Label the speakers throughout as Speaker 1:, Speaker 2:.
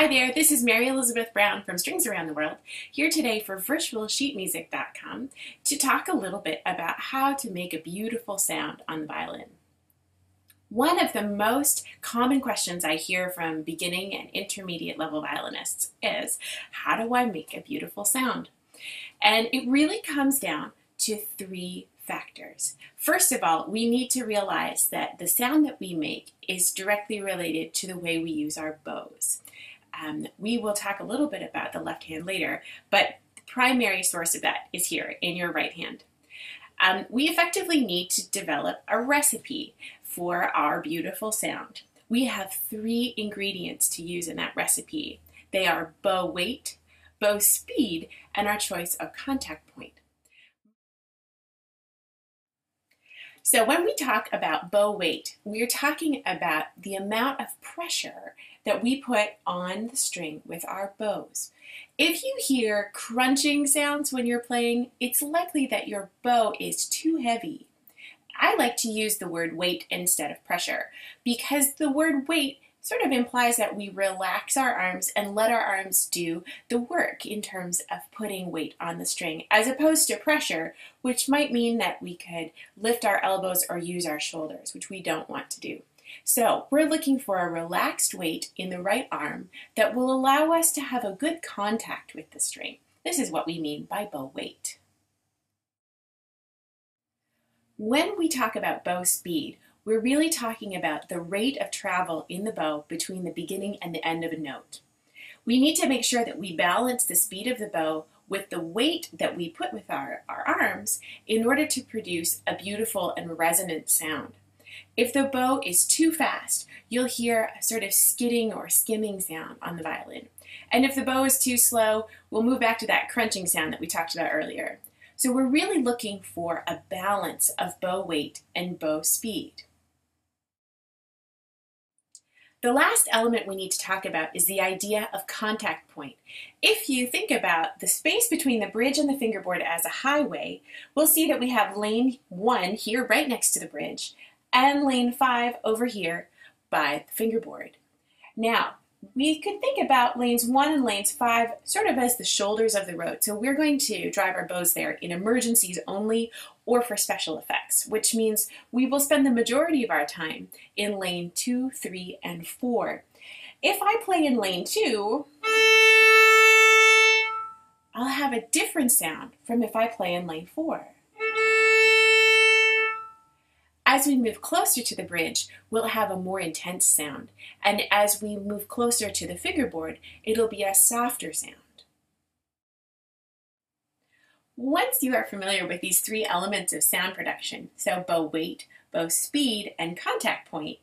Speaker 1: Hi there, this is Mary Elizabeth Brown from Strings Around the World, here today for virtualsheetmusic.com to talk a little bit about how to make a beautiful sound on the violin. One of the most common questions I hear from beginning and intermediate level violinists is, how do I make a beautiful sound? And it really comes down to three factors. First of all, we need to realize that the sound that we make is directly related to the way we use our bows. Um, we will talk a little bit about the left hand later, but the primary source of that is here in your right hand. Um, we effectively need to develop a recipe for our beautiful sound. We have three ingredients to use in that recipe. They are bow weight, bow speed, and our choice of contact point. So when we talk about bow weight, we're talking about the amount of pressure that we put on the string with our bows. If you hear crunching sounds when you're playing, it's likely that your bow is too heavy. I like to use the word weight instead of pressure because the word weight sort of implies that we relax our arms and let our arms do the work in terms of putting weight on the string, as opposed to pressure, which might mean that we could lift our elbows or use our shoulders, which we don't want to do. So we're looking for a relaxed weight in the right arm that will allow us to have a good contact with the string. This is what we mean by bow weight. When we talk about bow speed, we're really talking about the rate of travel in the bow between the beginning and the end of a note. We need to make sure that we balance the speed of the bow with the weight that we put with our, our arms in order to produce a beautiful and resonant sound. If the bow is too fast, you'll hear a sort of skidding or skimming sound on the violin. And if the bow is too slow, we'll move back to that crunching sound that we talked about earlier. So we're really looking for a balance of bow weight and bow speed. The last element we need to talk about is the idea of contact point. If you think about the space between the bridge and the fingerboard as a highway, we'll see that we have lane 1 here right next to the bridge and lane 5 over here by the fingerboard. Now, we could think about lanes 1 and lanes 5 sort of as the shoulders of the road. So we're going to drive our bows there in emergencies only or for special effects, which means we will spend the majority of our time in lane 2, 3, and 4. If I play in lane 2, I'll have a different sound from if I play in lane 4. As we move closer to the bridge, we'll have a more intense sound. And as we move closer to the fingerboard, it'll be a softer sound. Once you are familiar with these three elements of sound production, so bow weight, bow speed, and contact point,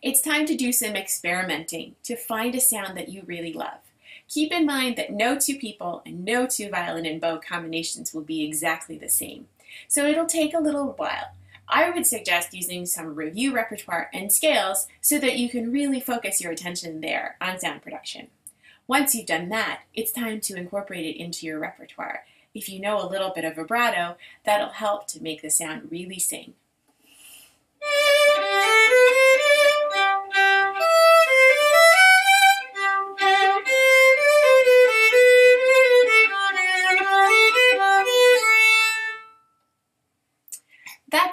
Speaker 1: it's time to do some experimenting to find a sound that you really love. Keep in mind that no two people and no two violin and bow combinations will be exactly the same. So it'll take a little while. I would suggest using some review repertoire and scales so that you can really focus your attention there on sound production. Once you've done that, it's time to incorporate it into your repertoire. If you know a little bit of vibrato, that'll help to make the sound really sing.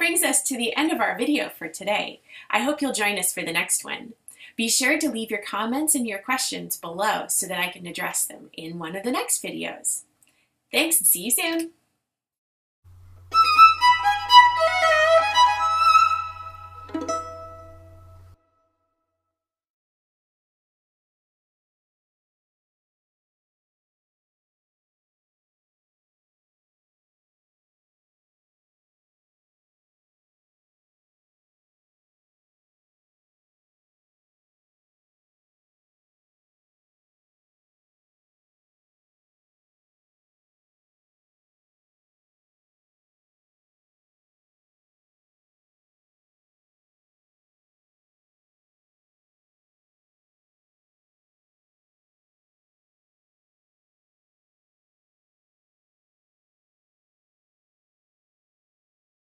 Speaker 1: Brings us to the end of our video for today. I hope you'll join us for the next one. Be sure to leave your comments and your questions below so that I can address them in one of the next videos. Thanks and see you soon!